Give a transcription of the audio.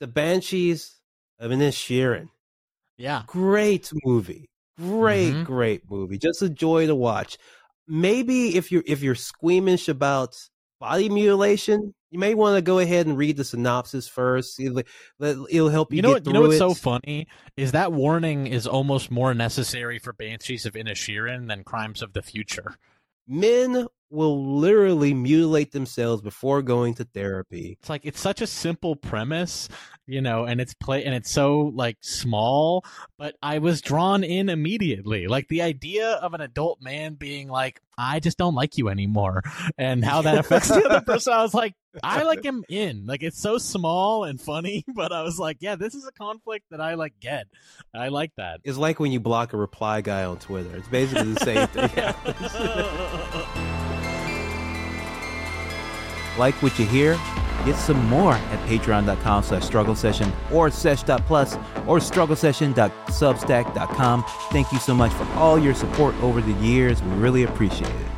The Banshees of Inisherin. Yeah. Great movie. Great, Mhm. great movie. Just a joy to watch. Maybe if you're if you're squeamish about body mutilation, you may want to go ahead and read the synopsis first. It'll, it'll help you, You know what? You know what's it. so funny is that warning is almost more necessary for Banshees of Inisherin than Crimes of the Future. Men will literally mutilate themselves before going to therapy. It's like it's such a simple premise, you know, and it's play and it's so like small, but I was drawn in immediately. Like the idea of an adult man being like, "I just don't like you anymore," and how that affects the other person. I was like, I like him in. Like it's so small and funny, but I was like, yeah, this is a conflict that I like get. I like that. It's like when you block a reply guy on Twitter. It's basically the same thing. Like what you hear? Get some more at patreon.com slash struggle session or sesh.plus or struggle session.substack.com. Thank you so much for all your support over the years. We really appreciate it.